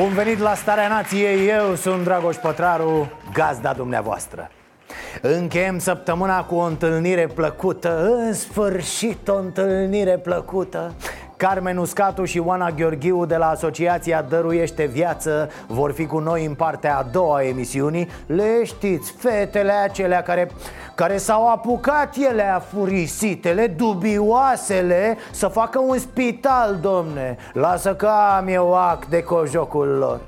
Bun venit la Starea Nației, eu sunt Dragoș Pătraru, gazda dumneavoastră. Încheiem săptămâna cu o întâlnire plăcută În sfârșit o întâlnire plăcută Carmen Uscatu și Oana Gheorghiu de la Asociația Dăruiește Viață Vor fi cu noi în partea a doua a emisiunii. Le știți, fetele acelea care, care s-au apucat ele afurisitele, dubioasele Să facă un spital, domne. Lasă că am eu ac de cojocul lor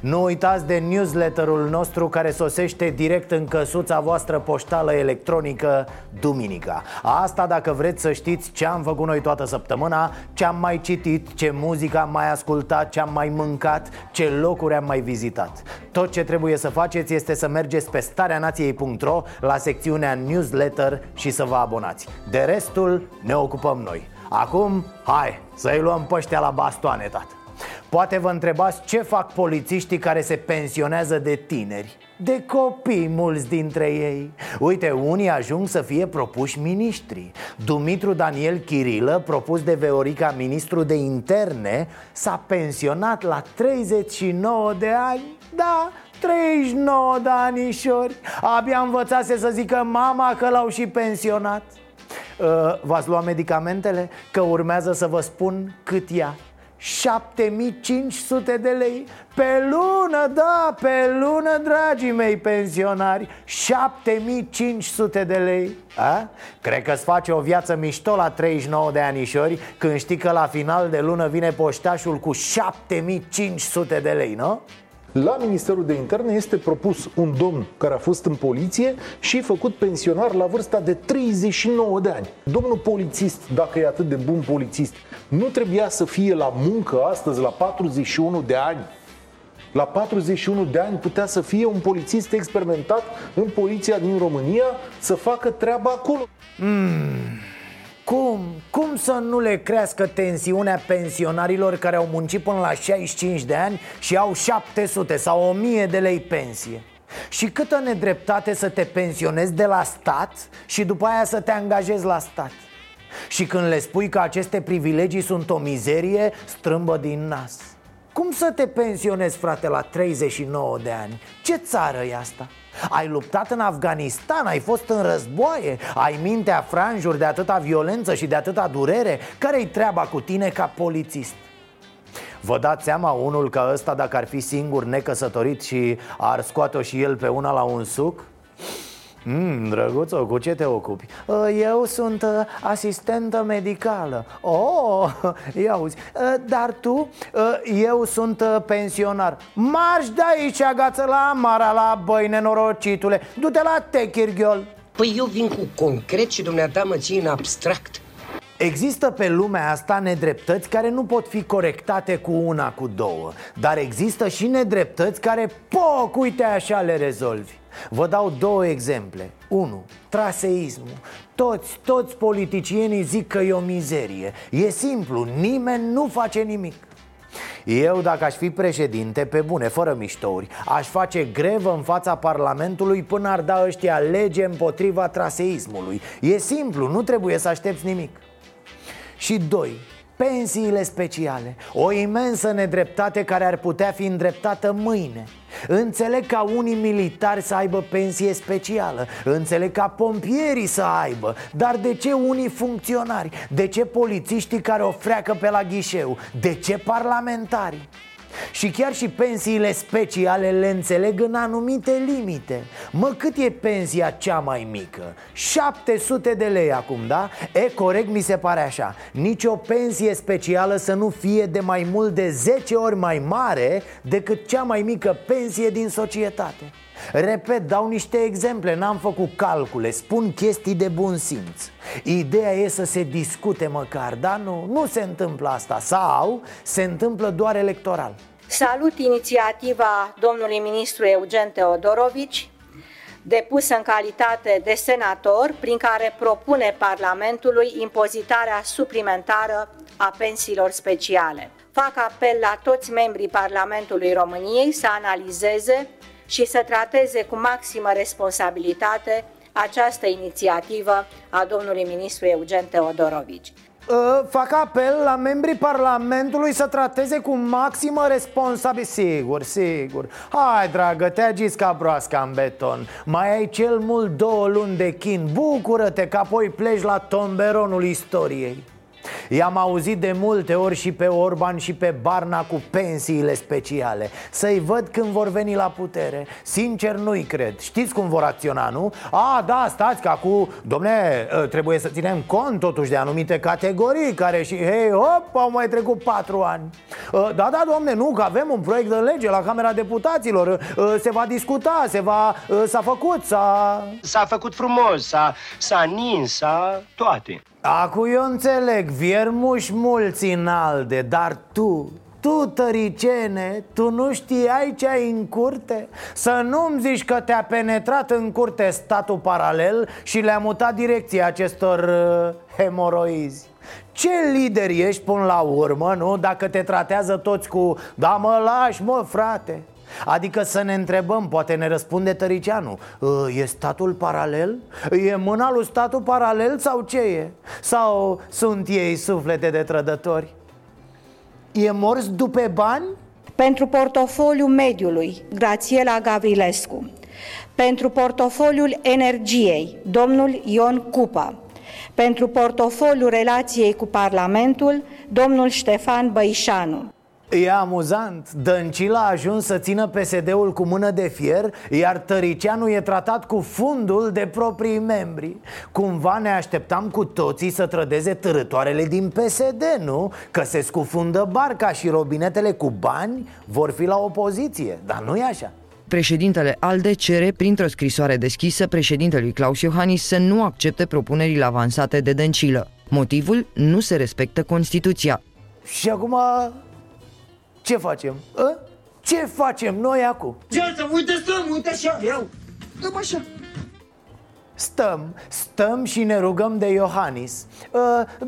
nu uitați de newsletterul nostru care sosește direct în căsuța voastră poștală electronică duminica Asta dacă vreți să știți ce am făcut noi toată săptămâna Ce am mai citit, ce muzică am mai ascultat, ce am mai mâncat, ce locuri am mai vizitat. Tot ce trebuie să faceți este să mergeți pe stareanației.ro la secțiunea newsletter și să vă abonați. De restul ne ocupăm noi. Acum, hai, să-i luăm păștea la bastoane, tată Poate vă întrebați ce fac polițiștii care se pensionează de tineri de copii mulți dintre ei. Uite, unii ajung să fie propuși miniștri. Dumitru Daniel Chirilă, propus de Veorica ministru de interne S-a pensionat la 39 de ani. Da, 39 de anișori. Abia învățase să zică mama că l-au și pensionat. Uh, V-ați luat medicamentele? Că urmează să vă spun cât ia 7500 de lei Pe lună, da, pe lună, dragii mei pensionari 7500 de lei A? Cred că-ți face o viață mișto la 39 de anișori Când știi că la final de lună vine poștașul cu 7500 de lei, nu? La Ministerul de Interne este propus un domn care a fost în poliție și făcut pensionar la vârsta de 39 de ani. Domnul polițist, dacă e atât de bun polițist, nu trebuia să fie la muncă astăzi la 41 de ani. La 41 de ani putea să fie un polițist experimentat în poliția din România să facă treaba acolo. Cum? Cum să nu le crească tensiunea pensionarilor care au muncit până la 65 de ani și au 700 sau 1000 de lei pensie? Și câtă nedreptate să te pensionezi de la stat și după aia să te angajezi la stat? Și când le spui că aceste privilegii sunt o mizerie, strâmbă din nas Cum să te pensionezi, frate, la 39 de ani? Ce țară e asta? Ai luptat în Afganistan, ai fost în războaie Ai mintea franjuri de atâta violență și de atâta durere Care-i treaba cu tine ca polițist? Vă dați seama unul ca ăsta dacă ar fi singur necăsătorit și ar scoate-o și el pe una la un suc? Mm, drăguțo, cu ce te ocupi? "Uh, Eu sunt uh, asistentă medicală. Oh, ia uzi. Uh, Dar tu? Uh, Eu sunt uh, pensionar. Marș de aici, agață la Amara, la băi, nenorocitule. Du-te la Techirghiol Păi eu vin cu concret și dumneata mă ții în abstract. Există pe lumea asta nedreptăți care nu pot fi corectate cu una, cu două. Dar există și nedreptăți care, poc, uite așa le rezolvi Vă dau două exemple. 1. Traseismul. Toți, toți politicienii zic că e o mizerie. E simplu, nimeni nu face nimic. Eu, dacă aș fi președinte, pe bune, fără miștouri Aș face grevă în fața Parlamentului până ar da ăștia lege împotriva traseismului. E simplu, nu trebuie să aștepți nimic. Și doi, pensiile speciale. O imensă nedreptate care ar putea fi îndreptată mâine Înțeleg ca unii militari să aibă pensie specială Înțeleg ca pompierii să aibă Dar de ce unii funcționari? De ce polițiștii care o freacă pe la ghișeu? De ce parlamentarii? Și chiar și pensiile speciale le înțeleg în anumite limite Mă, cât e pensia cea mai mică? 700 de lei acum, da? E, corect mi se pare așa Nici o pensie specială să nu fie de mai mult de 10 ori mai mare Decât cea mai mică pensie din societate Repet, dau niște exemple, n-am făcut calcule, spun chestii de bun simț Ideea e să se discute măcar, dar nu, nu se întâmplă asta Sau se întâmplă doar electoral Salut inițiativa domnului ministru Eugen Teodorovici depusă în calitate de senator, prin care propune Parlamentului impozitarea suplimentară a pensiilor speciale. Fac apel la toți membrii Parlamentului României să analizeze și să trateze cu maximă responsabilitate această inițiativă a domnului ministru Eugen Teodorovici. Uh, fac apel la membrii Parlamentului să trateze cu maximă responsabilitate. Sigur, sigur. Hai, dragă, te agis ca broasca în beton. Mai ai cel mult două luni de chin. Bucură-te că apoi pleci la tomberonul istoriei I-am auzit de multe ori și pe Orban și pe Barna cu pensiile speciale. Să-i văd când vor veni la putere. Sincer nu-i cred. Știți cum vor acționa, nu? A, da, stați că acum, domne, ă, trebuie să ținem cont totuși de anumite categorii Care și, hei, hop, au mai trecut patru ani. Ă, Da, da, domne, nu, că avem un proiect de lege la Camera Deputaților. Ă, Se va discuta, se va, s-a făcut, s-a... S-a făcut frumos, s-a, s-a nins, s-a toate Acu eu înțeleg, viermuși mulți în alde, dar tu, tu, tăricene, tu nu știai ce ai în curte? Să nu-mi zici că te-a penetrat în curte statul paralel și le-a mutat direcția acestor uh, hemoroizi ce lider ești până la urmă, nu? Dacă te tratează toți cu Da mă lași, mă, frate Adică să ne întrebăm, poate ne răspunde Tăricianu ă, E statul paralel? E mâna lui statul paralel sau ce e? Sau sunt ei suflete de trădători? E mors după bani? Pentru portofoliul mediului, Grațiela Gavrilescu Pentru portofoliul energiei, domnul Ion Cupa Pentru portofoliul relației cu Parlamentul, domnul Ștefan Băișanu E amuzant, Dăncila a ajuns să țină PSD-ul cu mână de fier Iar Tăricianu e tratat cu fundul de proprii membri Cumva ne așteptam cu toții să trădeze târătoarele din PSD, nu? Că se scufundă barca și robinetele cu bani vor fi la opoziție Dar nu e așa Președintele ALDE cere, printr-o scrisoare deschisă, președintelui Claus Iohannis să nu accepte propunerile avansate de Dăncilă. Motivul? Nu se respectă Constituția. Și acum ce facem? A? Ce facem noi acum? Ce să uite, stăm, uite așa, eu Stăm așa. Stăm, stăm și ne rugăm de Iohannis. Uh,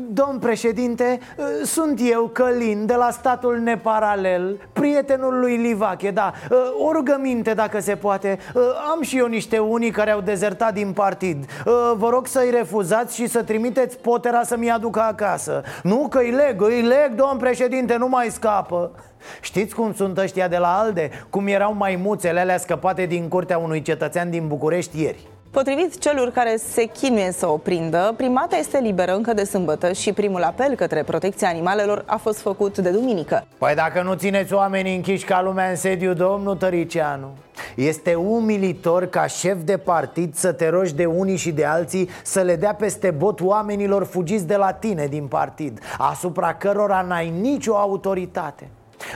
Domn președinte, uh, sunt eu, Călin, de la statul neparalel Prietenul lui Livache, da. Uh, O rugăminte dacă se poate. Uh, Am și eu niște unii care au dezertat din partid. Uh, Vă rog să-i refuzați și să trimiteți potera să-mi aducă acasă. Nu că îi leg, îi leg, domn președinte, nu mai scapă Știți cum sunt ăștia de la ALDE? Cum erau maimuțele alea scăpate din curtea unui cetățean din București ieri Potrivit celor care se chinuie să o prindă, primata este liberă încă de sâmbătă și primul apel către protecția animalelor a fost făcut de duminică. Păi dacă nu țineți oamenii închiși ca lumea în sediu, domnul Tăricianu Este umilitor ca șef de partid să te rogi de unii și de alții Să le dea peste bot oamenilor fugiți de la tine din partid Asupra cărora n-ai nicio autoritate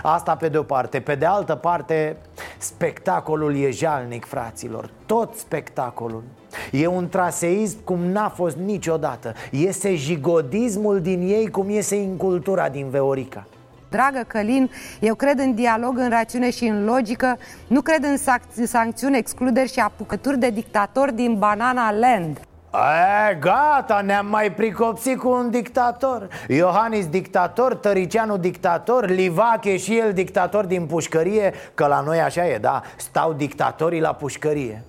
Asta pe de o parte. Pe de altă parte, spectacolul e jalnic, fraților. Tot spectacolul. E un traseism cum n-a fost niciodată. Iese jigodismul din ei cum iese incultura din Veorica. Dragă Călin, eu cred în dialog, în rațiune și în logică Nu cred în sac- sancțiuni, excluderi și apucături de dictatori din Banana Land E, gata, ne-am mai pricopsit cu un dictator. Iohannis dictator, Tăricianu dictator Livache și el dictator din pușcărie Că la noi așa e, da, stau dictatorii la pușcărie.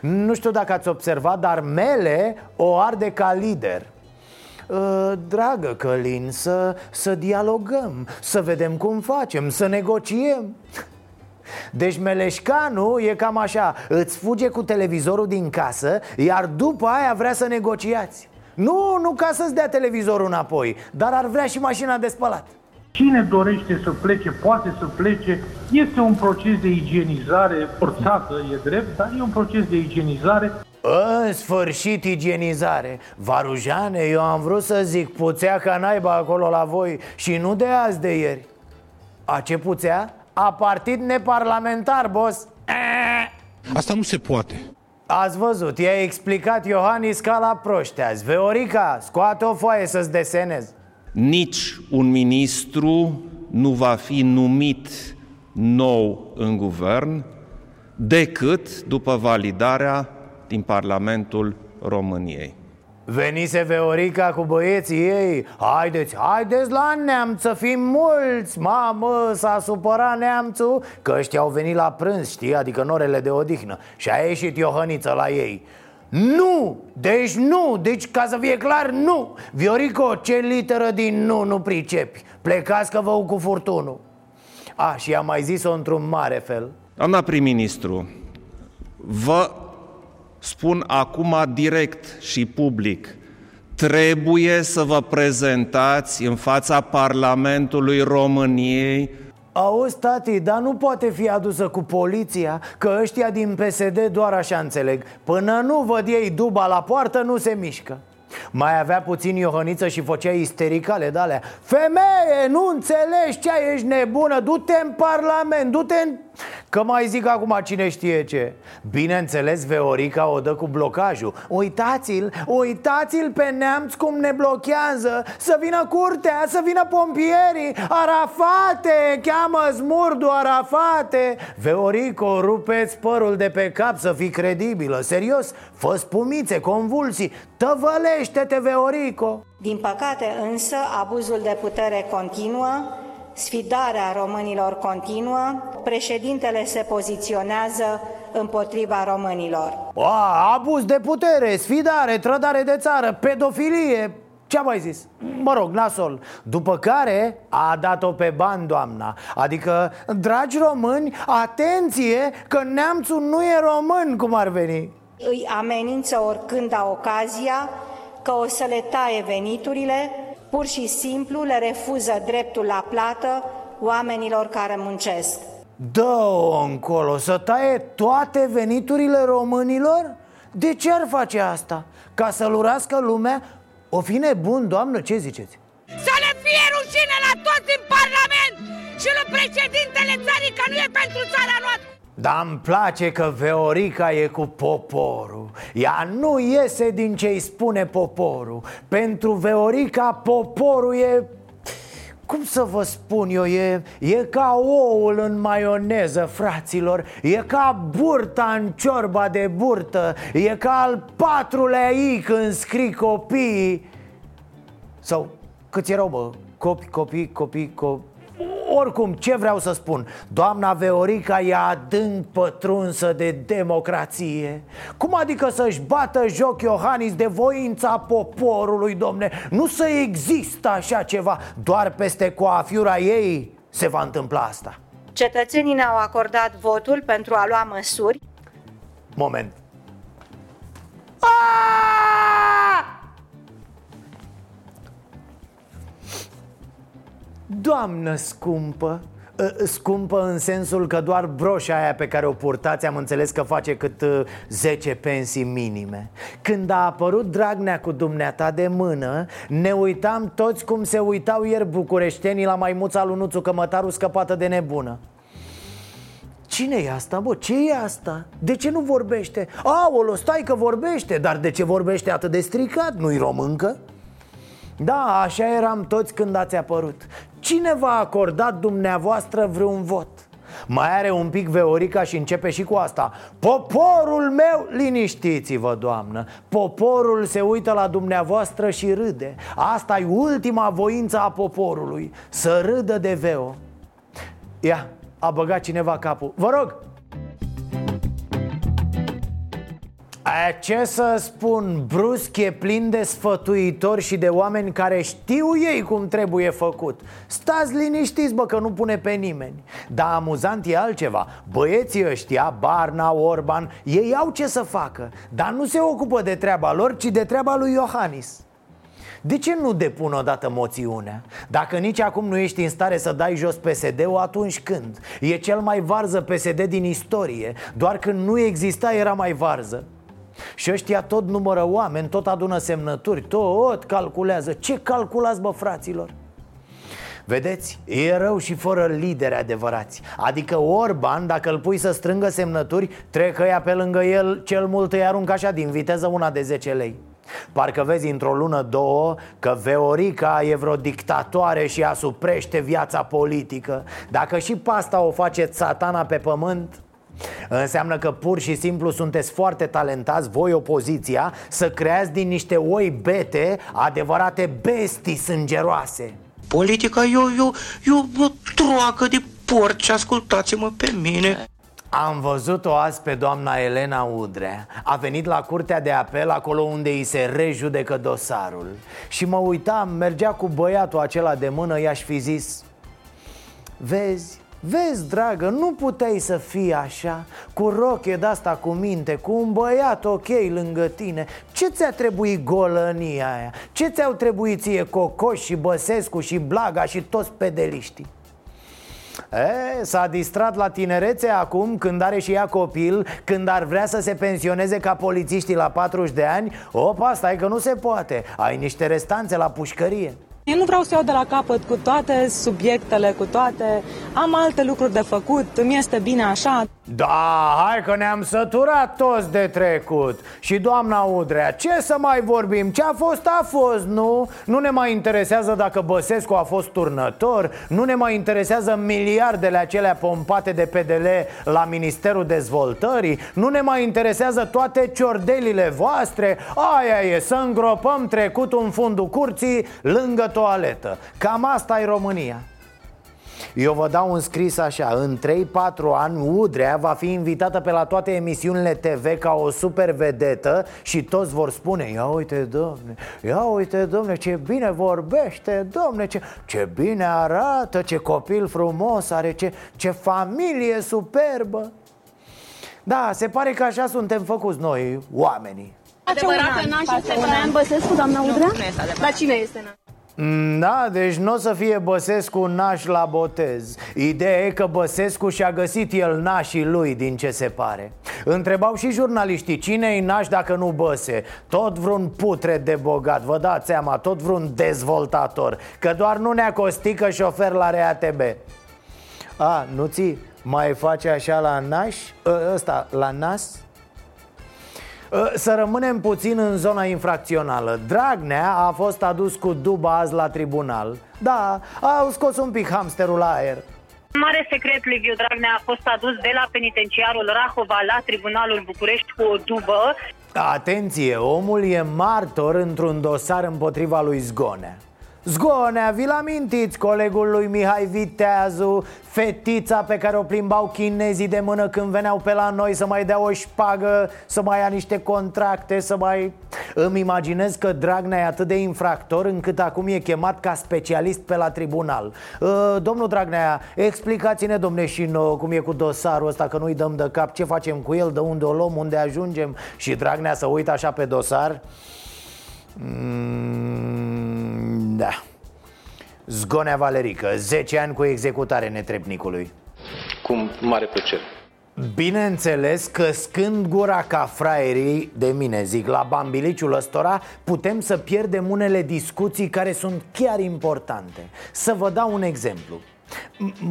Nu știu dacă ați observat, dar Mele o arde ca lider. Dragă Călin, să, să dialogăm, să vedem cum facem, să negociem deci Meleșcanu e cam așa Îți fuge cu televizorul din casă Iar după aia vrea să negociați Nu, nu ca să-ți dea televizorul înapoi Dar ar vrea și mașina de spălat Cine dorește să plece, poate să plece. Este un proces de igienizare forțată, e drept, dar e un proces de igienizare. În sfârșit igienizare Varujane, eu am vrut să zic puțea ca naiba acolo la voi Și nu de azi de ieri A ce puțea? A partid neparlamentar, boss Asta nu se poate. Ați văzut, i-a explicat Iohannis ca la proști azi Veorica, scoate o foaie să-ți desenez Nici un ministru nu va fi numit nou în guvern decât după validarea din Parlamentul României. Venise Veorica cu băieții ei Haideți, haideți la neamț să fim mulți Mamă, s-a supărat neamțul Că ăștia au venit la prânz, știi? Adică norele de odihnă Și a ieșit Iohăniță la ei nu! Deci nu! Deci ca să fie clar, nu! Viorico, ce literă din nu nu pricepi? Plecați că vă cu furtunul A, și am mai zis-o într-un mare fel Doamna prim-ministru, vă spun acum direct și public, trebuie să vă prezentați în fața Parlamentului României. Auzi, tati, dar nu poate fi adusă cu poliția Că ăștia din PSD doar așa înțeleg. Până nu văd ei duba la poartă, nu se mișcă. Mai avea puțin Iohăniță și făcea istericale de alea Femeie, nu înțelegi ce ești nebună? Du-te în parlament, du-te în... Că mai zic acum cine știe ce. Bineînțeles, Veorica o dă cu blocajul. Uitați-l, uitați-l pe neamț cum ne blochează. Să vină curtea, să vină pompierii. Arafate, cheamă smurdu Arafate. Veorico, rupeți părul de pe cap să fii credibilă. Serios, fă spumițe, convulsii. Tăvălește-te, Veorico Din păcate însă, abuzul de putere continuă Sfidarea românilor continuă, președintele se poziționează împotriva românilor. A, abuz de putere, sfidare, trădare de țară, pedofilie, ce a mai zis? Mă rog, nasol După care a dat-o pe bani doamna Adică, dragi români, atenție că neamțul nu e român cum ar veni Îi amenință oricând a ocazia că o să le taie veniturile pur și simplu le refuză dreptul la plată oamenilor care muncesc. Dă-o încolo, să taie toate veniturile românilor? De ce ar face asta? Ca să-l urască lumea? O fi nebun, doamnă, ce ziceți? Să le fie rușine la toți în Parlament și lui președintele țării că nu e pentru țara noastră dar îmi place că Veorica e cu poporul. Ea nu iese din ce îi spune poporul. Pentru Veorica poporul e cum să vă spun eu, e, e ca oul în maioneză, fraților. E ca burta în ciorba de burtă. E ca al patrulea I când scrii copiii. Sau câți erau, bă? Copii, copii, copii, copii oricum, ce vreau să spun? Doamna Veorica e adânc pătrunsă de democrație Cum adică să-și bată joc Iohannis de voința poporului, domne? Nu să există așa ceva Doar peste coafiura ei se va întâmpla asta Cetățenii ne-au acordat votul pentru a lua măsuri Moment Aaaa! Doamnă scumpă ă, Scumpă în sensul că doar broșa aia pe care o purtați Am înțeles că face cât 10 ă, pensii minime Când a apărut Dragnea cu dumneata de mână Ne uitam toți cum se uitau ieri bucureștenii La maimuța lui Nuțu Cămătaru scăpată de nebună Cine e asta, bă? Ce e asta? De ce nu vorbește? Aolo, stai că vorbește Dar de ce vorbește atât de stricat? Nu-i româncă? Da, așa eram toți când ați apărut. Cine v-a acordat dumneavoastră vreun vot? Mai are un pic Veorica și începe și cu asta. Poporul meu, liniștiți-vă, doamnă Poporul se uită la dumneavoastră și râde. Asta e ultima voință a poporului Să râdă de Veo. Ia, a băgat cineva capul. Vă rog, ce să spun, brusc e plin de sfătuitori și de oameni care știu ei cum trebuie făcut. Stați liniștiți, bă, că nu pune pe nimeni. Dar amuzant e altceva. Băieții ăștia, Barna, Orban, ei au ce să facă Dar nu se ocupă de treaba lor, ci de treaba lui Iohannis. De ce nu depun odată moțiunea? Dacă nici acum nu ești în stare să dai jos PSD-ul, atunci când? E cel mai varză PSD din istorie. Doar când nu exista era mai varză și ăștia tot numără oameni, tot adună semnături, tot calculează Ce calculați, bă, fraților? Vedeți? E rău și fără lideri adevărați Adică Orban, dacă îl pui să strângă semnături Trec ea pe lângă el, cel mult îi aruncă așa din viteză una de 10 lei Parcă vezi într-o lună, două, că Veorica e vreo dictatoare și asuprește viața politică Dacă și pasta o face satana pe pământ Înseamnă că pur și simplu sunteți foarte talentați, voi opoziția, să creați din niște oi bete adevărate bestii sângeroase. Politica e o, e o, e o, o troacă de porci, ascultați-mă pe mine. Am văzut-o azi pe doamna Elena Udrea A venit la curtea de apel acolo unde îi se rejudecă dosarul. Și mă uitam, mergea cu băiatul acela de mână, i-aș fi zis Vezi, Vezi, dragă, nu puteai să fii așa Cu roche de-asta cu minte Cu un băiat ok lângă tine Ce ți-a trebuit golănia aia? Ce ți-au trebuit ție Cocoș și Băsescu și Blaga și toți pedeliștii? E, s-a distrat la tinerețe acum când are și ea copil Când ar vrea să se pensioneze ca polițiștii la 40 de ani Opa, stai că nu se poate Ai niște restanțe la pușcărie eu nu vreau să iau de la capăt cu toate subiectele, cu toate... Am alte lucruri de făcut, îmi este bine așa. Da, hai că ne-am săturat toți de trecut Și doamna Udrea, ce să mai vorbim? Ce a fost, a fost, nu? Nu ne mai interesează dacă Băsescu a fost turnător Nu ne mai interesează miliardele acelea pompate de PDL la Ministerul Dezvoltării Nu ne mai interesează toate ciordelile voastre Aia e, să îngropăm trecutul în fundul curții lângă toaletă. Cam asta e România. Eu vă dau un scris așa. În 3-4 ani Udrea va fi invitată pe la toate emisiunile TV Ca o super vedetă Și toți vor spune Ia uite domne, ia uite domne Ce bine vorbește domne Ce, ce bine arată, ce copil frumos are Ce, ce familie superbă. Da, se pare că așa suntem făcuți noi, oamenii. Adevărat că n-aș este Traian Băsescu, doamna Udrea? La cine este n Mm, da, deci nu o să fie Băsescu naș la botez Ideea e că Băsescu și-a găsit el nașii lui, din ce se pare Întrebau și jurnaliștii, cine-i naș dacă nu Băse? Tot vreun putre de bogat, vă dați seama, tot vreun dezvoltator Că doar nu ne costică șofer la RATB A, nu ți mai face așa la naș? Ă, ăsta, la nas? Ă, să rămânem puțin în zona infracțională. Dragnea a fost adus cu duba azi la tribunal. Da, au scos un pic hamsterul la aer. Mare secret, Liviu Dragnea a fost adus de la penitenciarul Rahova la Tribunalul București cu o dubă. Atenție, omul e martor într-un dosar împotriva lui Zgonea Zgonea, vi-l amintiți colegul lui Mihai Viteazu Fetița pe care o plimbau chinezii de mână când veneau pe la noi Să mai dea o șpagă, să mai ia niște contracte, să mai... Îmi imaginez că Dragnea e atât de infractor încât acum e chemat ca specialist pe la tribunal. Uh, Domnul Dragnea, explicați-ne domne și nouă cum e cu dosarul ăsta Că nu-i dăm de cap, ce facem cu el, de unde o luăm, unde ajungem? Și Dragnea să uită așa pe dosar Mm, da. Zgonea Valerică, 10 ani cu executare netrebnicului. Cu mare plăcere. Bineînțeles că scând gura ca fraierii de mine, zic, la bambiliciul ăstora Putem să pierdem unele discuții care sunt chiar importante. Să vă dau un exemplu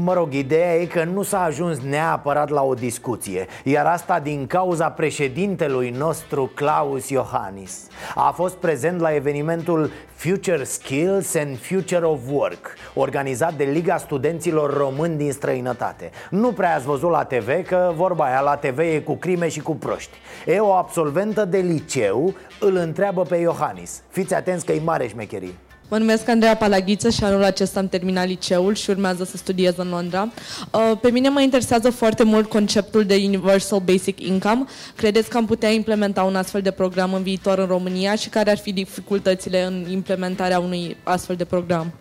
Mă rog, ideea e că nu s-a ajuns neapărat la o discuție Iar asta din cauza președintelui nostru Claus Iohannis. A fost prezent la evenimentul Future Skills and Future of Work Organizat de Liga Studenților Români din străinătate. Nu prea ați văzut la TV că vorba aia la TV e cu crime și cu proști. E o absolventă de liceu îl întreabă pe Iohannis. Fiți atenți că e mare șmecherie Mă numesc Andreea Palaghiță și anul acesta am terminat liceul și urmează să studiez în Londra. Uh, pe mine mă interesează foarte mult conceptul de Universal Basic Income. Credeți că am putea implementa un astfel de program în viitor în România și care ar fi dificultățile în implementarea unui astfel de program?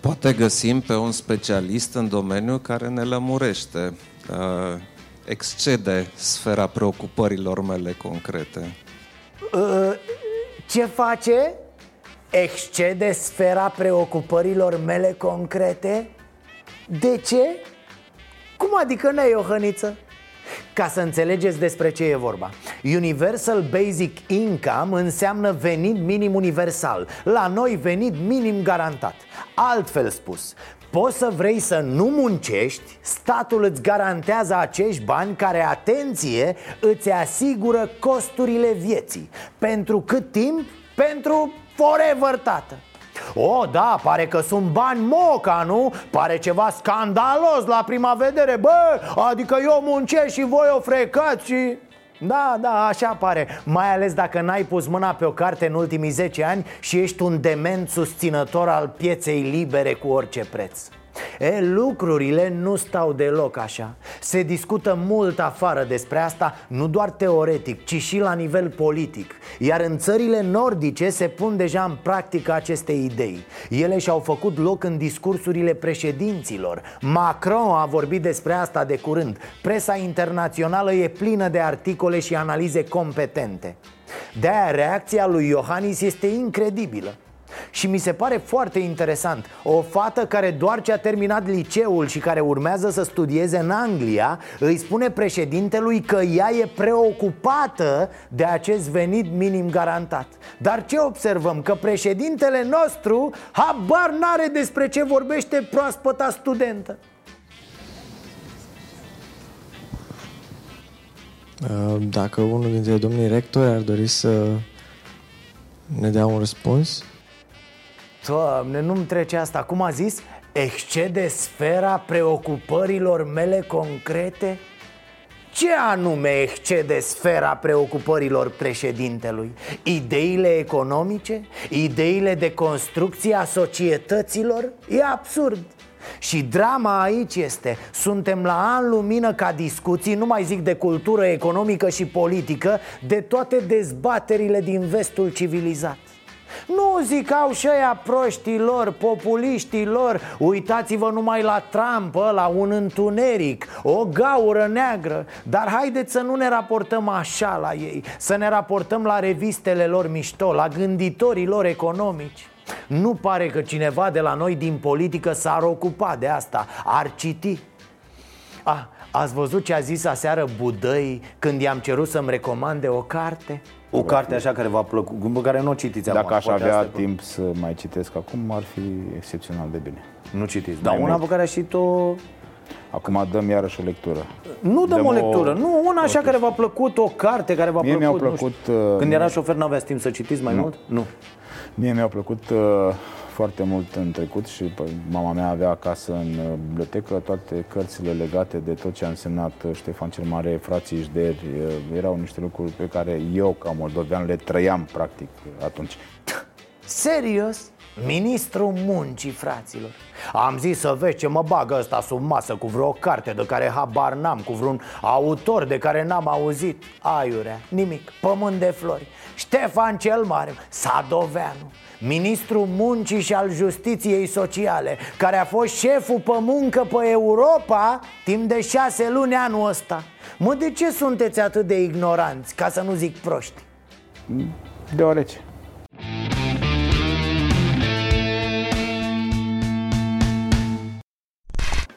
Poate găsim pe un specialist în domeniu care ne lămurește. Uh, excede sfera preocupărilor mele concrete. Uh ce face? Excede sfera preocupărilor mele concrete? De ce? Cum adică, ne o hăniță? Ca să înțelegeți despre ce e vorba Universal Basic Income înseamnă venit minim universal La noi venit minim garantat Altfel spus, Poți să vrei să nu muncești, statul îți garantează acești bani care, atenție, îți asigură costurile vieții Pentru cât timp? Pentru forever, tată o, da, pare că sunt bani moca, nu? Pare ceva scandalos la prima vedere Bă, adică eu muncesc și voi o frecați și... Da, da, așa pare. Mai ales dacă n-ai pus mâna pe o carte în ultimii 10 ani Și ești un dement susținător al pieței libere cu orice preț E, lucrurile nu stau deloc așa. Se discută mult afară despre asta, nu doar teoretic, ci și la nivel politic. Iar în țările nordice se pun deja în practică aceste idei. Ele și-au făcut loc în discursurile președinților. Macron a vorbit despre asta de curând. Presa internațională e plină de articole și analize competente. De-aia reacția lui Iohannis este incredibilă și mi se pare foarte interesant. O fată care doar ce a terminat liceul și care urmează să studieze în Anglia Îi spune președintelui că ea e preocupată de acest venit minim garantat. Dar ce observăm? Că președintele nostru habar n-are despre ce vorbește proaspăta studentă. Dacă unul dintre domnii rectori ar dori să ne dea un răspuns Doamne, nu-mi trece asta Cum a zis? Excede sfera preocupărilor mele concrete? Ce anume excede sfera preocupărilor președintelui? Ideile economice? Ideile de construcție a societăților? E absurd și drama aici este Suntem la an lumină ca discuții Nu mai zic de cultură economică și politică De toate dezbaterile din vestul civilizat nu zicau și ăia proștilor, populiștilor Uitați-vă numai la Trump, la un întuneric, o gaură neagră. Dar haideți să nu ne raportăm așa la ei Să ne raportăm la revistele lor mișto, la gânditorii lor economici. Nu pare că cineva de la noi din politică s-ar ocupa de asta. Ar citi. Ah, ați văzut ce a zis aseară Budăi când i-am cerut să-mi recomande o carte? O carte așa care v-a plăcut, pe care nu o citiți Dacă acum, aș poate avea asta e timp să mai citesc acum, ar fi excepțional de bine. Nu citiți, dar Mai una mult. pe care aș citit-o Acum dăm iarăși o lectură. Nu dăm, Dăm o o- lectură, nu, una așa o- care v-a plăcut, o carte care v-a Mie plăcut mi-au nu știu. plăcut, uh, Când era șofer n-aveați timp să citiți mai Nu. mult? Nu Mie mi-au plăcut uh, foarte mult în trecut și pă, mama mea avea acasă în uh, bibliotecă toate cărțile legate de tot ce a însemnat uh, Ștefan cel Mare, frații Ișderi. Uh, erau niște lucruri pe care eu, ca moldovean, le trăiam practic atunci. Serios? Ministrul muncii, fraților Am zis să vezi ce mă bagă ăsta sub masă Cu vreo carte de care habar n-am Cu vreun autor de care n-am auzit Aiurea, nimic, pământ de flori Ștefan cel Mare, Sadoveanu Ministrul muncii și al justiției sociale Care a fost șeful pe muncă pe Europa Timp de șase luni anul ăsta Mă, de ce sunteți atât de ignoranți, ca să nu zic proști? Deoarece.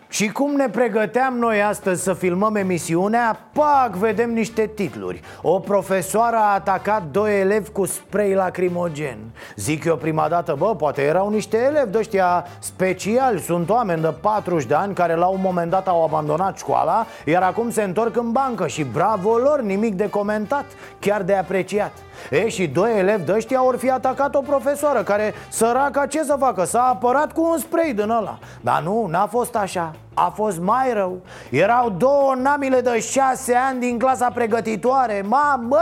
Și cum ne pregăteam noi astăzi să filmăm emisiunea, pac, vedem niște titluri O profesoară a atacat doi elevi cu spray lacrimogen. Zic eu prima dată, bă, poate erau niște elevi de ăștia speciali. Sunt oameni de 40 de ani care la un moment dat au abandonat școala Iar acum se întorc în bancă și bravo lor, nimic de comentat, chiar de apreciat. E, și doi elevi de ăștia ori fi atacat o profesoară Care, săraca, ce să facă? S-a apărat cu un spray din ăla. Dar nu, n-a fost așa A fost mai rău Erau două namile de șase ani din clasa pregătitoare Mamă!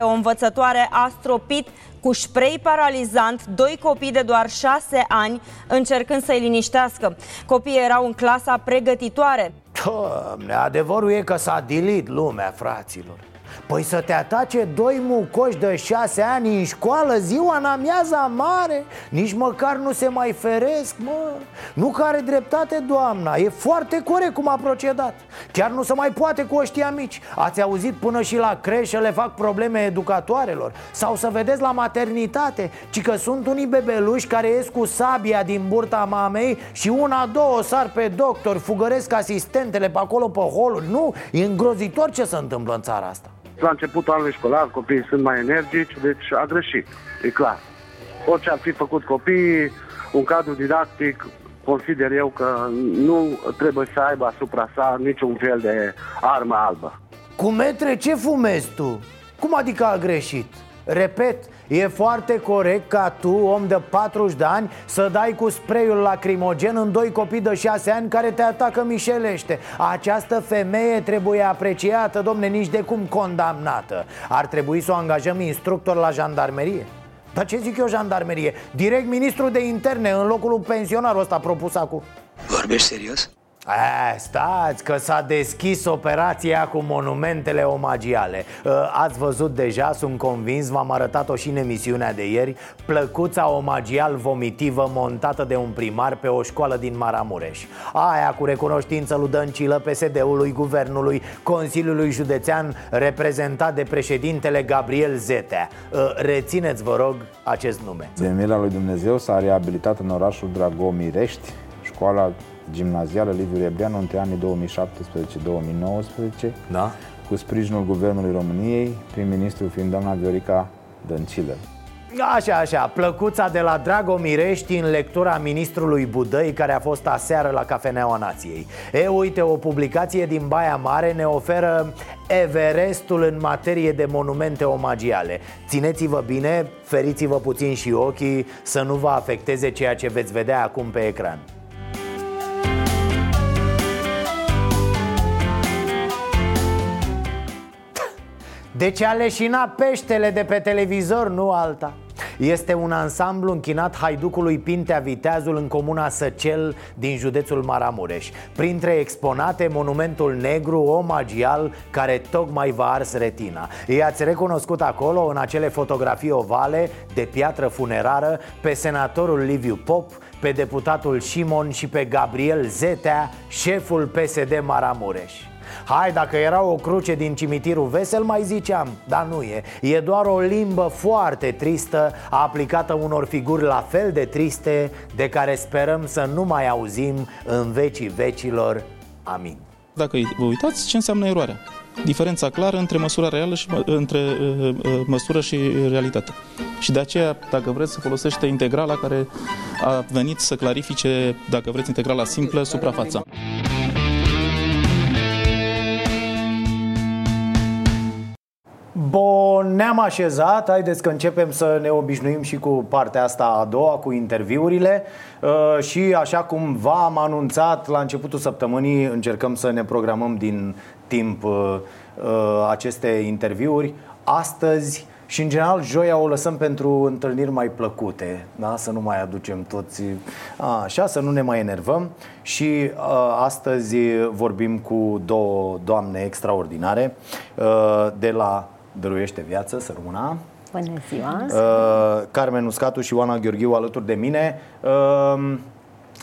O învățătoare a stropit cu spray paralizant doi copii de doar șase ani încercând să-i liniștească. Copiii erau în clasa pregătitoare. Doamne, adevărul e că s-a dilit lumea, fraților Păi să te atace doi mucoși de șase ani în școală ziua în amiaza mare? Nici măcar nu se mai feresc, mă. Nu că are dreptate doamna, e foarte corect cum a procedat. Chiar nu se mai poate cu ăștia mici. Ați auzit până și la creșă le fac probleme educatoarelor? Sau să vedeți la maternitate Ci că sunt unii bebeluși care ies cu sabia din burta mamei Și una, două sar pe doctor Fugăresc asistentele pe acolo pe holuri. Nu, e îngrozitor ce se întâmplă în țara asta la începutul anului școlar copiii sunt mai energici, deci a greșit, e clar. Orice ar fi făcut copiii, un cadru didactic, consider eu că nu trebuie să aibă asupra sa niciun fel de armă albă. Cu metre ce fumezi tu? Cum adică a greșit? Repet, e foarte corect ca tu, om de 40 de ani, să dai cu spreiul lacrimogen în doi copii de 6 ani care te atacă mișelește Această femeie trebuie apreciată, domne, nici de cum condamnată Ar trebui să o angajăm instructor la jandarmerie dar ce zic eu jandarmerie? Direct ministrul de interne în locul lui pensionarul ăsta propus acum Vorbești serios? A, stați că s-a deschis operația cu monumentele omagiale. Ă, Ați văzut deja, sunt convins, v-am arătat-o și în emisiunea de ieri Plăcuța omagial vomitivă montată de un primar pe o școală din Maramureș. Aia cu recunoștință lui Dăncilă, PSD-ului, Guvernului, Consiliului Județean Reprezentat de președintele Gabriel Zetea. Ă, Rețineți, vă rog, acest nume. De mila lui Dumnezeu s-a reabilitat în orașul Dragomirești școala gimnazială Liviu Rebreanu între anii 2017-2019 da. cu sprijinul Guvernului României, prim-ministru fiind doamna Viorica Dăncilă. Așa, așa, plăcuța de la Dragomirești în lectura ministrului Budăi care a fost aseară la Cafeneaua Nației E, uite, o publicație din Baia Mare ne oferă Everestul în materie de monumente omagiale Țineți-vă bine, feriți-vă puțin și ochii să nu vă afecteze ceea ce veți vedea acum pe ecran Deci a leșinat peștele de pe televizor, nu alta. Este un ansamblu închinat haiducului Pintea Viteazul în comuna Săcel din județul Maramureș. Printre exponate, monumentul negru omagial care tocmai va ars retina. I-ați recunoscut acolo, în acele fotografii ovale de piatră funerară Pe senatorul Liviu Pop, pe deputatul Șimon și pe Gabriel Zetea, șeful PSD Maramureș Hai, dacă era o cruce din cimitirul vesel, mai ziceam Dar nu e E doar o limbă foarte tristă Aplicată unor figuri la fel de triste De care sperăm să nu mai auzim în vecii vecilor Amin Dacă vă uitați, ce înseamnă eroarea? Diferența clară între măsura reală și între uh, uh, măsură și realitate. Și de aceea, dacă vreți să folosește integrala care a venit să clarifice, dacă vreți, integrala simplă, suprafața. Bun, ne-am așezat, haideți că începem să ne obișnuim și cu partea asta a doua, cu interviurile. Uh, Și așa cum v-am anunțat la începutul săptămânii Încercăm să ne programăm din timp uh, uh, aceste interviuri. Astăzi și în general joia o lăsăm pentru întâlniri mai plăcute da? Să nu mai aducem toți a, Așa, să nu ne mai enervăm. Și a, astăzi vorbim cu două doamne extraordinare a, De la Dăruiește Viață, să rămână Bună ziua! Uh, Carmen Uscatu și Oana Gheorghiu alături de mine uh,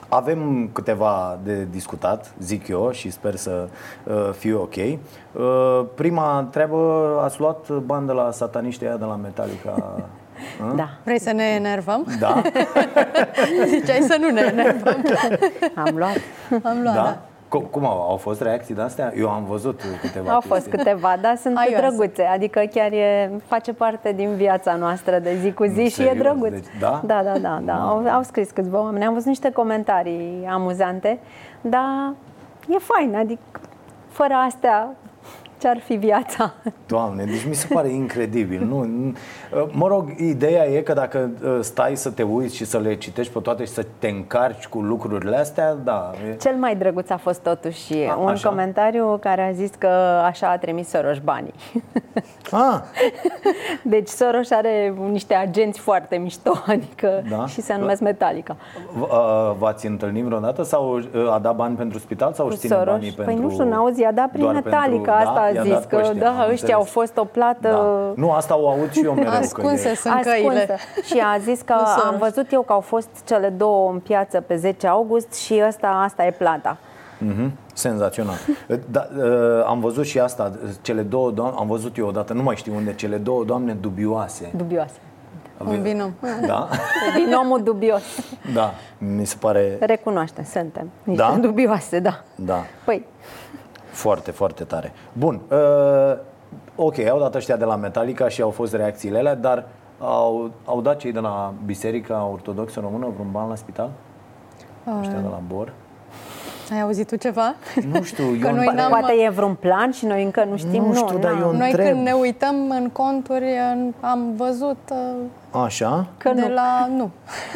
avem câteva de discutat, zic eu, și sper să uh, fiu ok. Uh, prima treabă, ați luat bani de la sataniștii aia de la Metallica? Da. Vrei să ne enervăm? Da. Ziceai să nu ne enervăm. Am luat. Am luat, da? da. Cum, cum au, au fost reacții de astea? Eu am văzut câteva Au fost chestii. câteva, dar sunt Aioase. drăguțe Adică chiar e, face parte din viața noastră de zi cu zi și Serios? e drăguț Deci, da? Da, da, da, da. Au, au scris câțiva oameni Am văzut niște comentarii amuzante Dar e fain, adică fără astea ce-ar fi viața? Doamne, deci mi se pare incredibil. Nu, nu, mă rog, ideea e că dacă uh, stai să te uiți și să le citești pe toate și să te încarci cu lucrurile astea, da. E... Cel mai drăguț a fost totuși A, un așa? comentariu care a zis că așa a trimis Soros banii. Ah. Deci Soros are niște agenți foarte mișto, adică Da? și se numesc Metallica. V- uh, V-ați întâlnit vreodată sau uh, a dat banii pentru spital sau Cu își ține Soros? banii Păi pentru... nu știu, n-auzi, i-a dat prin doar Metallica, pentru- asta da? A I-a dat zis, pe că ăștia, da, am ăștia înțeles. au fost o plată... Da. Nu, asta o aud și eu mereu. Ascunse că e... sunt căile. Și a zis că Nu Soros. am văzut eu că au fost cele două în piață pe 10 august și ăsta, asta e plata. Mhm, Senzațional. Da, uh, am văzut și asta, cele două doamne, am văzut eu odată, nu mai știu unde, cele două doamne dubioase. Dubioase. Ave- binom. Da? Binomul dubios. Da, mi se pare, Recunoaște, suntem niște Da? dubioase, da. da, Păi, foarte, foarte tare. Bun, uh, ok, au dat ăștia de la Metallica și au fost reacțiile alea, dar au, au dat cei de la Biserica Ortodoxă Română vreun ban la spital? Ăștia de la Bor? Ai auzit tu ceva? Nu știu, Că eu noi îmi n-am- pare- Poate e vreun plan și noi încă nu știm. Nu știu, dar eu Noi întreb. când ne uităm în conturi în- am văzut uh, Așa? că de la nu.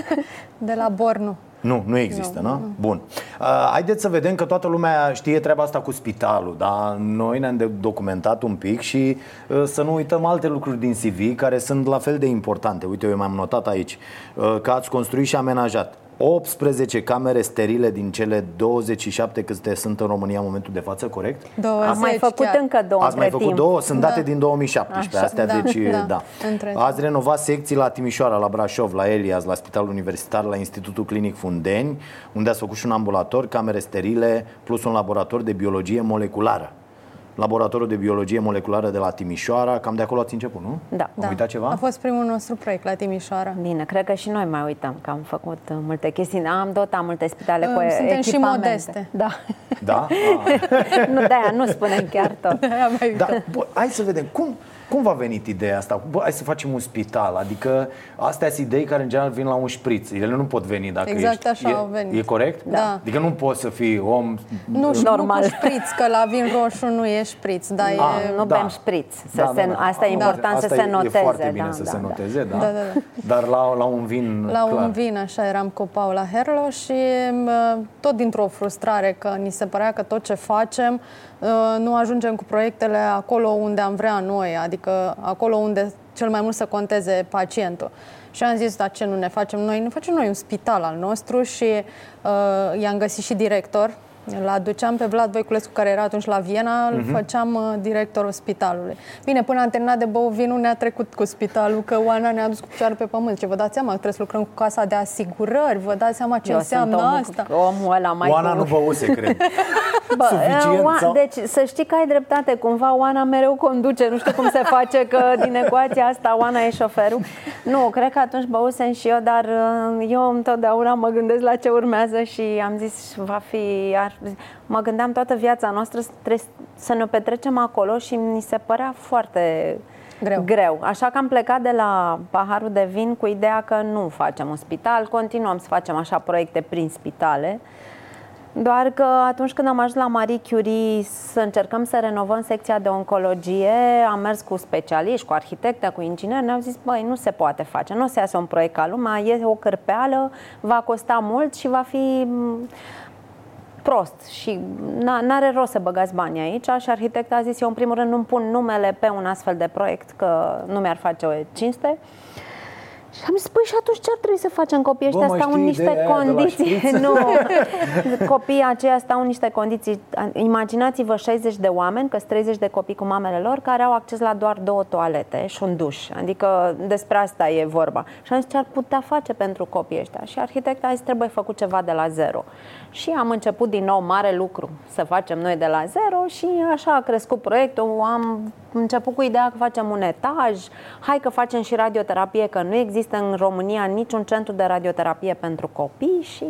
de la Bor nu. Nu, nu există, Nu, nu? nu. Bun. Uh, haideți să vedem că toată lumea știe treaba asta cu spitalul, da? Noi ne-am de- documentat un pic și uh, să nu uităm alte lucruri din CV care sunt la fel de importante. Uite, eu mi-am notat aici uh, că ați construit și amenajat 18 camere sterile din cele 27 câte sunt în România în momentul de față, corect? 20 Am mai făcut chiar. încă două Ați mai între făcut timp. două? Sunt date Da. din 2017 Așa, astea, da, deci da, da. între timp. Ați renovat secții la Timișoara, la Brașov, la Elias, la Spitalul Universitar, la Institutul Clinic Fundeni, unde ați făcut și un ambulator, camere sterile, plus un laborator de biologie moleculară. Laboratorul de biologie moleculară de la Timișoara, cam de acolo ați început, nu? Da. Am uitat ceva? A fost primul nostru proiect la Timișoara. Bine, cred că și noi mai uităm că am făcut uh, multe chestii. Am dotat multe spitale cu Uh, Suntem și echipamente. modeste. Da. Da? nu, de-aia nu spunem chiar tot. Da, bă, hai să vedem cum, cum v-a venit ideea asta? Bă, hai să facem un spital. Adică astea sunt idei care în general vin la un șpriț. Ele nu pot veni dacă Exact ești. așa e, au venit. E corect? Da. Adică nu poți să fii om Nu, și Normal. nu cu șpriț, că la vin roșu nu e șpriț, dar e... Ah, nu da. bem șpriț. Să Da, se, da, da. Asta e Am important înțeles. să se Asta e- noteze. E foarte bine da, să da, se da. noteze, da. Da, da, da. Dar la, la un vin La clar. un vin, așa, eram cu Paula Herlo și uh, tot dintr-o frustrare că ni se părea că tot ce facem uh, nu ajungem cu proiectele acolo unde am vrea noi, adică acolo unde cel mai mult să conteze pacientul. Și am zis, dar ce nu ne facem noi? Ne facem noi un spital al nostru și uh, i-am găsit și director. Îl aduceam pe Vlad Voiculescu, care era atunci la Viena, îl Mhm. făceam uh, directorul spitalului. Bine, până am terminat de băut vinul, ne-a trecut cu spitalul, că Oana ne-a dus cu picioare pe pământ. Ce vă dați seama, că trebuie să lucrăm cu casa de asigurări, vă dați seama ce Eu înseamnă sunt omul, asta. omul ăla mai Oana cu- nu băuse, cred. Bă, Suficient Oa- sau- Deci să știi că ai dreptate, cumva Oana mereu conduce, nu știu cum se face că din ecuația asta Oana e șoferul. Nu, cred că atunci băusem și eu, dar uh, eu întotdeauna mă gândesc la ce urmează și am zis va fi... Ar, mă gândeam toată viața noastră să trebuie să ne petrecem acolo și mi se părea foarte Greu. greu. Așa că am plecat de la paharul de vin cu ideea că nu facem un spital, continuăm să facem așa proiecte prin spitale. Doar că atunci când am ajuns la Marie Curie să încercăm să renovăm secția de oncologie, am mers cu specialiști, cu arhitecte, cu ingineri, ne-au zis, băi, nu se poate face, nu se iasă un proiect ca lumea, e o cârpeală, va costa mult și va fi m, prost și n- n-are rost să băgați bani aici și arhitectul a zis, eu în primul rând nu-mi pun numele pe un astfel de proiect, că nu mi-ar face o cinste. Și am zis, păi și atunci ce ar trebui să facem? Copiii Bă, ăștia mai stau în știi niște ideea aia de la condiții. șpriț? nu, copiii aceia stau în niște condiții. Imaginați-vă 60 de oameni, că sunt 30 de copii cu mamele lor, care au acces la doar două toalete și un duș. Adică despre asta e vorba. Și am zis ce ar putea face pentru copiii ăștia. Și arhitecta a zis trebuie făcut ceva de la zero. Și am început din nou mare lucru să facem noi de la zero și așa a crescut proiectul. Am început cu ideea că facem un etaj, hai că facem și radioterapie, că nu există în România niciun centru de radioterapie pentru copii și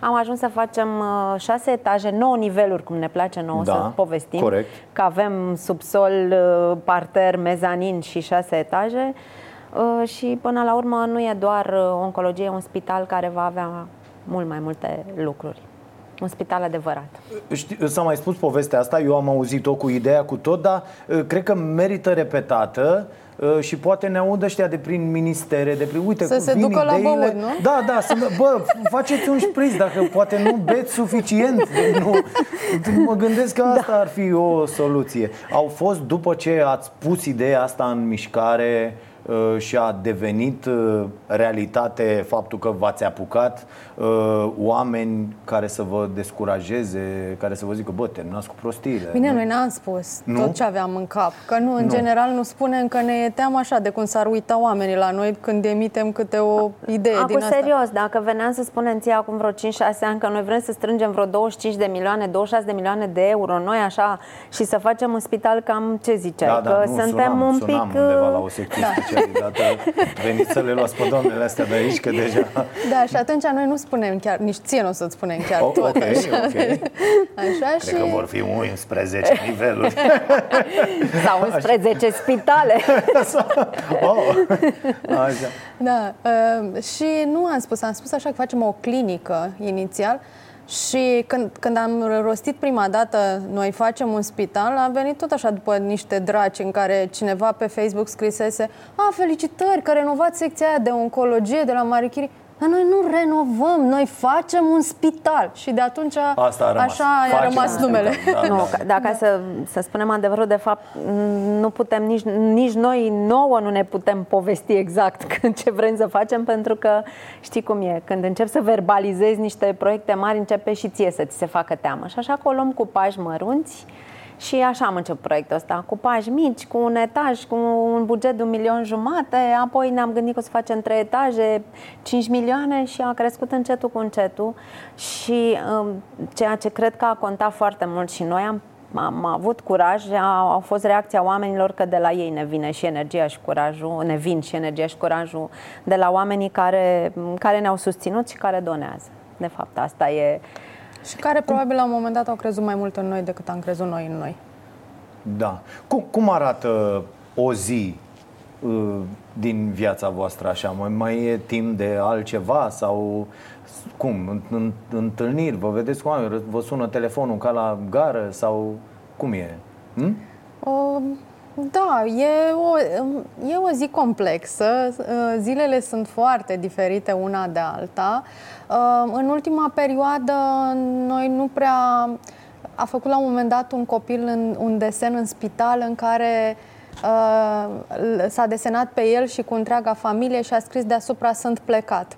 am ajuns să facem uh, șase etaje, nouă niveluri, cum ne place nouă Da, să povestim. corect. Că avem subsol, uh, parter, mezanin și șase etaje. Uh, Și până la urmă nu e doar uh, oncologie, e un spital care va avea mult mai multe lucruri. Un spital adevărat. Știi, s-a mai spus povestea asta, eu am auzit-o cu ideea cu tot, dar uh, cred că merită repetată uh, și poate ne audă ăștia de prin ministere, de prin, uite, Să cum se vin ducă la ideile. băut, nu? Da, da, să, bă, faceți un șpriț dacă poate nu beți suficient. Nu, mă gândesc că asta ar fi o soluție. Au fost, după ce ați pus ideea asta în mișcare, uh, și a devenit uh, realitate faptul că v-ați apucat uh, oameni care să vă descurajeze, care să vă zică, bă, terminați cu prostiile. Bine, noi n-am spus Nu? tot ce aveam în cap. Că nu, în Nu. general, nu spunem că ne e teamă așa de cum s-ar uita oamenii la noi când emitem câte o idee din Acum, asta. serios, dacă veneam să spunem ție acum vreo 5-6 ani că noi vrem să strângem vreo 25 de milioane, 26 de milioane de euro, noi așa, și să facem un spital, cam ce ziceai? Da, da, că nu, suntem sunam, un sunam pic... undeva uh, la o secție Da. specialitate. Veniți să le luați pe doamnele astea de aici, că deja... Da, și atunci noi nu spunem chiar, nici ție nu o să-ți spunem chiar Oh, tot. ok, așa. ok. Așa Cred că și... vor fi 11 niveluri. Sau 11 spitale. oh, așa. Da, uh, și nu am spus, am spus așa că facem o clinică inițial și când, când am rostit prima dată noi facem un spital, a venit tot așa după niște draci în care cineva pe Facebook scrisese A, felicitări că renovați secția aia de oncologie de la Marie Curie. Dar noi nu renovăm, noi facem un spital. Și de atunci Asta a rămas. așa a Facem rămas un numele. spital, da, nu, da. că- dacă să, să spunem adevărul, de fapt, nu putem nici, nici noi nouă nu ne putem povesti exact când ce vrem să facem, pentru că știi cum e, când încep să verbalizezi niște proiecte mari, începe și ție să ți se facă teamă. Și așa că o luăm cu pași mărunți și așa am început proiectul ăsta, cu pași mici, cu un etaj, cu un buget de un milion jumate, apoi ne-am gândit că o să facem trei etaje, 5 milioane și a crescut încetul cu încetul și um, ceea ce cred că a contat foarte mult și noi am am avut curaj, a, a fost reacția oamenilor că de la ei ne vine și energia și curajul, ne vin și energia și curajul de la oamenii care, care ne-au susținut și care donează. De fapt, asta e Și care probabil la un moment dat au crezut mai mult în noi decât am crezut noi în noi. Da. Cum, cum arată o zi uh, din viața voastră așa? Mai, mai e timp de altceva sau cum? În, în, întâlniri? Vă vedeți cu oameni? Vă sună telefonul ca la gară sau cum e? Hm? Uh, Da, e o, e o zi complexă. Uh, Zilele sunt foarte diferite una de alta. Uh, În ultima perioadă, noi nu prea. A făcut la un moment dat un copil în, un desen în spital în care uh, s-a desenat pe el și cu întreaga familie și a scris deasupra sunt plecat.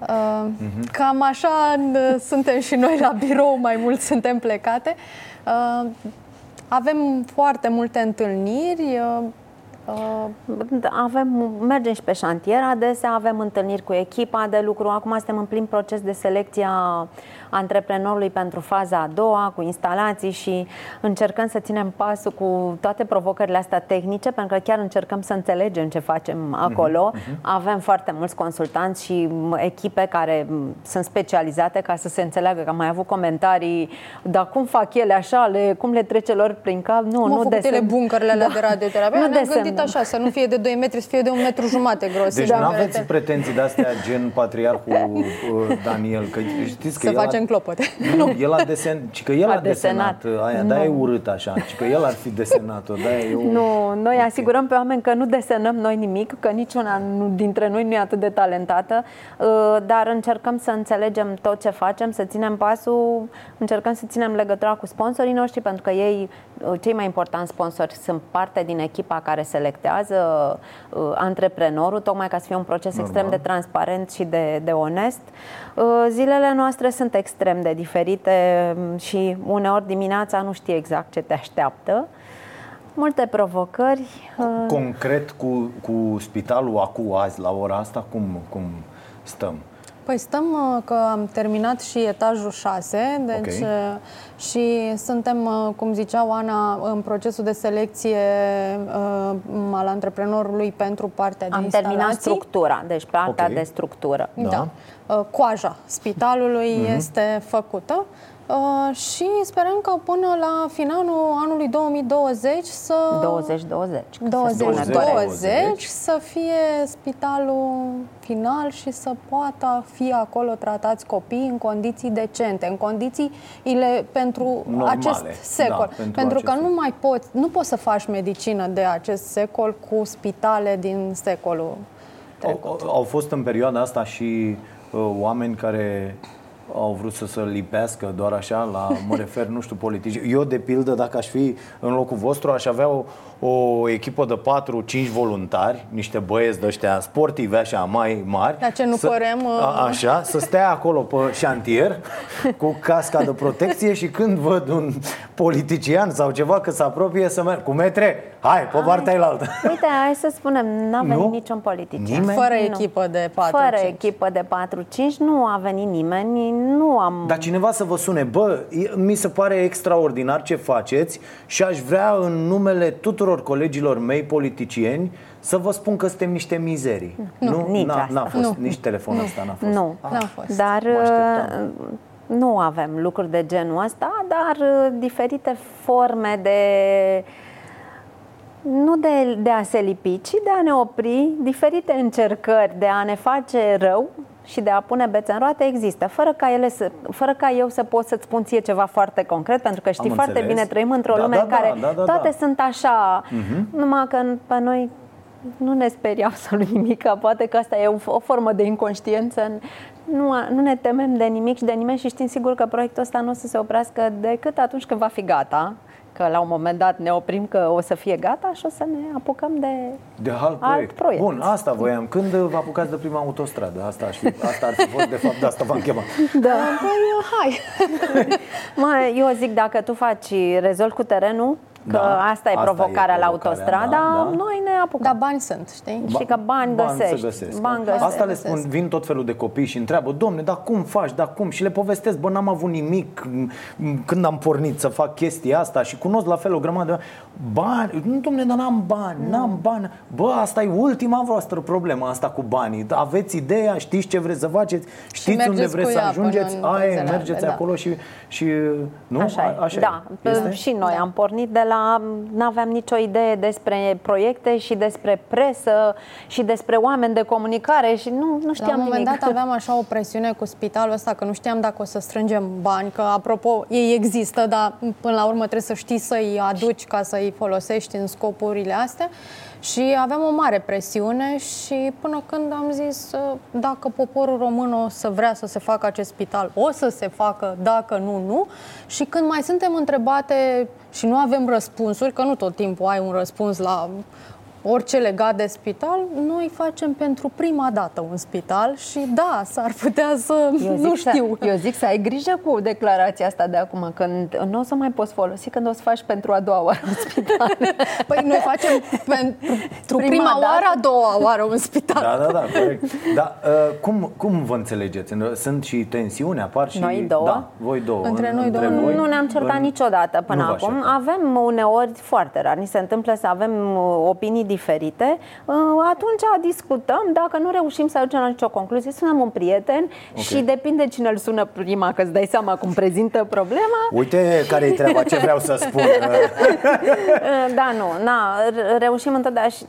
Uh, Cam așa uh, suntem și noi la birou, mai mult suntem plecate. Uh, avem foarte multe întâlniri. uh, Da, Avem, mergem și pe șantier adesea, avem întâlniri cu echipa de lucru. Acum suntem în plin proces de selecție a antreprenorului pentru faza a doua, cu instalații și încercăm să ținem pasul cu toate provocările astea tehnice, pentru că chiar încercăm să înțelegem ce facem acolo. Avem foarte mulți consultanți și m, echipe care m, sunt specializate ca să se înțeleagă, că am mai avut comentarii, dar cum fac ele așa, le, cum le trece lor prin cap? Nu, Cum au nu făcut ele desen- bunkerele alea Da. de radioterapie? Nu Ne-am desenăm. gândit așa, să nu fie de 2 metri, să fie de un metru jumate gros. Deci Da. nu aveți pretenții de astea gen patriarhul uh, Daniel, că știți că Să el a- facem clopote. Nu, el a desen, ci că el a, A desenat. desenat, uh, aia, Nu. da e urât așa, ci că el ar fi desenat-o, da e o... Nu, noi asigurăm pe oameni că nu desenăm noi nimic, că niciuna nu, dintre noi nu e atât de talentată, uh, dar încercăm să înțelegem tot ce facem, să ținem pasul, încercăm să ținem legătura cu sponsorii noștri, pentru că ei, uh, cei mai importanți sponsori, sunt parte din echipa care selectează uh, antreprenorul, tocmai ca să fie un proces Normal. extrem de transparent și de, de onest. Uh, Zilele noastre sunt extrem de diferite mm, și uneori dimineața nu știi exact ce te așteaptă. Multe provocări. uh, Concret cu, cu spitalul acum, azi, la ora asta, cum, cum stăm? Păi stăm uh, că am terminat și etajul 6, deci Ok. uh, și suntem, uh, cum zicea Oana, în procesul de selecție uh, al antreprenorului pentru partea de Am instalații. terminat structura, deci partea Ok. de structură. Da. Uh, Coaja spitalului Mhm. este făcută uh, și sperăm că până la finalul anului 2020 să 2020. 2020 să fie spitalul final și să poată fi acolo tratați copii în condiții decente, în condițiile pentru Normale, acest secol. da, pentru pentru că acest nu mai poți, nu poți să faci medicină de acest secol cu spitale din secolul Au, au fost în perioada asta și uh, oameni care au vrut să se lipească doar așa, la, mă refer, nu știu, politici. Eu, de pildă, dacă aș fi în locul vostru, aș avea o, o echipă de 4-5 voluntari, niște băieți de ăștia sportivi așa mai mari. Dar ce nu să, părem, uh, a, Așa, să stea acolo pe șantier cu casca de protecție și când văd un politician sau ceva că se apropie să merg cu metre, hai, pe partea ailaltă. Uite, hai să spunem, n-a venit Nu? niciun politician. Nimeni? Fără Nu. echipă de 4-5. Fără echipă de 4-5 nu a venit nimeni, nu am... Dar cineva să vă sune, bă, e- mi se pare extraordinar ce faceți și aș vrea în numele tuturor colegilor mei politicieni să vă spun că suntem niște mizerii. Nu, nici n-a, asta. n-a fost, Nu. nici telefonul Nu. ăsta n-a fost. Nu, Ah, N-a fost. dar mă așteptam. uh, nu avem lucruri de genul ăsta, dar uh, diferite forme de nu de, de a se lipi, ci de a ne opri, diferite încercări de a ne face rău și de a pune bețe în roate există, fără ca, ele să, fără ca eu să pot să-ți spun ție ceva foarte concret, pentru că știi Am foarte înțeles. bine, trăim într-o Da, lume da, în care da, da, da, toate da. sunt așa, Mhm. numai că pe noi nu ne speria absolut nimic, poate că asta e o, o formă de inconștiență. Nu, a- nu ne temem de nimic și de nimeni și știm sigur că proiectul ăsta nu o să se oprească decât atunci când va fi gata, că la un moment dat ne oprim că o să fie gata și o să ne apucăm de... De alt Alt proiect. proiect. Bun, asta voiam. Când vă apucați de prima autostradă? Asta, aș fi, asta ar fi fost, de fapt, de asta v-am chemat. Da. Păi, hai! Mă, eu zic, dacă tu faci, rezolvi cu terenul, că Da, asta e asta e provocarea la provocarea, autostrada, da, da. noi ne apucăm. Dar bani sunt, știi? și că bani, găsești. se găsesc. Bani găsești. Asta le spun, vin tot felul de copii și întreabă, domne, dar cum faci, dar cum? Și le povestesc, bă, n-am avut nimic m, m, când am pornit să fac chestia asta și cunosc la fel o grămadă de bani. Nu, domne, dar n-am bani, n-am bani. Bă, asta e ultima voastră problemă, asta cu banii. Aveți ideea, știți ce vreți să faceți, știți unde mergeți vreți cu să ea ajungeți, până în aia e, pânzele mergeți albe, da. acolo și, și nu? Așa e. A- așa da, e. Este? și noi am pornit de la, n-aveam nicio idee despre proiecte și despre presă și despre oameni de comunicare și nu, nu știam La un moment nimic. dat aveam așa o presiune cu spitalul ăsta că nu știam dacă o să strângem bani, că apropo, ei există, dar până la urmă trebuie să știi să-i aduci ca să-i folosești în scopurile astea. Și aveam o mare presiune și până când am zis uh, dacă poporul român o să vrea să se facă acest spital, o să se facă, dacă nu, nu. Și când mai suntem întrebate și nu avem răspunsuri, că nu tot timpul ai un răspuns la orice legat de spital, noi facem pentru prima dată un spital și da, s-ar putea să, Eu zic nu să- știu. eu zic să ai grijă cu declarația asta de acum, când nu o să mai poți folosi când o să faci pentru a doua oară un spital. Păi noi facem pentru prima, Prima dată. oară, a doua oară un spital. Da, da, da, corect. Dar uh, cum, cum vă înțelegeți? Sunt și tensiuni, apar și... Noi două? Da, voi două. Între noi două. voi? Nu ne-am certat În- niciodată până Nu vă acum. certați. Avem uneori, foarte rar, ni se întâmplă să avem uh, opinii diferite. Uh, Atunci discutăm, dacă nu reușim să ajungem la nicio concluzie, sunăm un prieten Ok. și depinde cine îl sună prima, că îți dai seama cum prezintă problema. Uite care-i treaba, ce vreau să spun. Uh, Da, nu, na, r- reușim întotdeauna și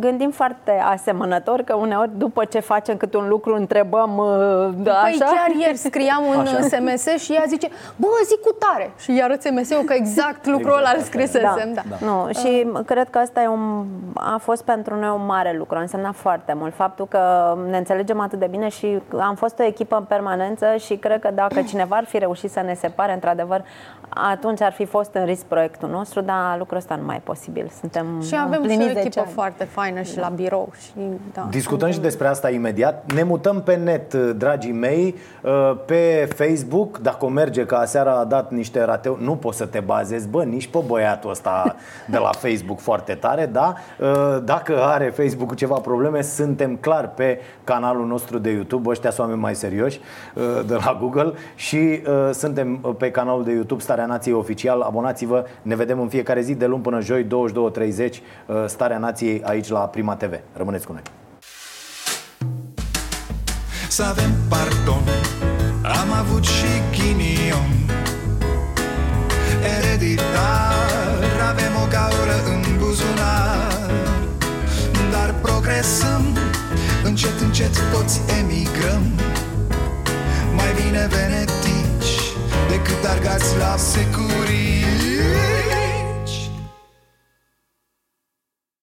gândim foarte asemănător că uneori după ce facem câte un lucru întrebăm uh, da, Păi așa. chiar ieri scriam un Așa. SMS și ea zice, bă, zic cu tare. Și iar SMS-ul că exact lucrul ăla îl scrisesem. Da. Nu, și cred că asta e un, a fost pentru noi un mare lucru, a însemnat foarte mult faptul că ne înțelegem atât de bine și am fost o echipă în permanență și cred că dacă cineva ar fi reușit să ne separe, într-adevăr, atunci ar fi fost în risc proiectul nostru, dar lucrul ăsta nu mai e posibil. Suntem Și avem și o împliniți 10 echipă ani. foarte faină și la birou. Și, da, Discutăm și despre asta imediat. Ne mutăm pe net, dragii mei, uh, pe Facebook. Dacă o merge, că aseara a dat niște rateu, nu poți să te bazezi, bă, nici pe băiatul ăsta de la Facebook foarte tare, da? Uh, Dacă are Facebook ceva probleme, suntem clar pe canalul nostru de YouTube, ăștia sunt oameni mai serioși uh, de la Google și uh, suntem pe canalul de YouTube Starea Nației Oficial. Abonați-vă, ne vedem în fiecare zi de luni până joi, 22.30, uh, Starea Nației aici la Prima TV. Rămâneți cu noi! Să avem pardon. Am avut și ghinion. Ereditar Avem o gaură în buzunar. Dar progresăm Încet, încet toți emigrăm. Mai bine venetici Decât argați la secur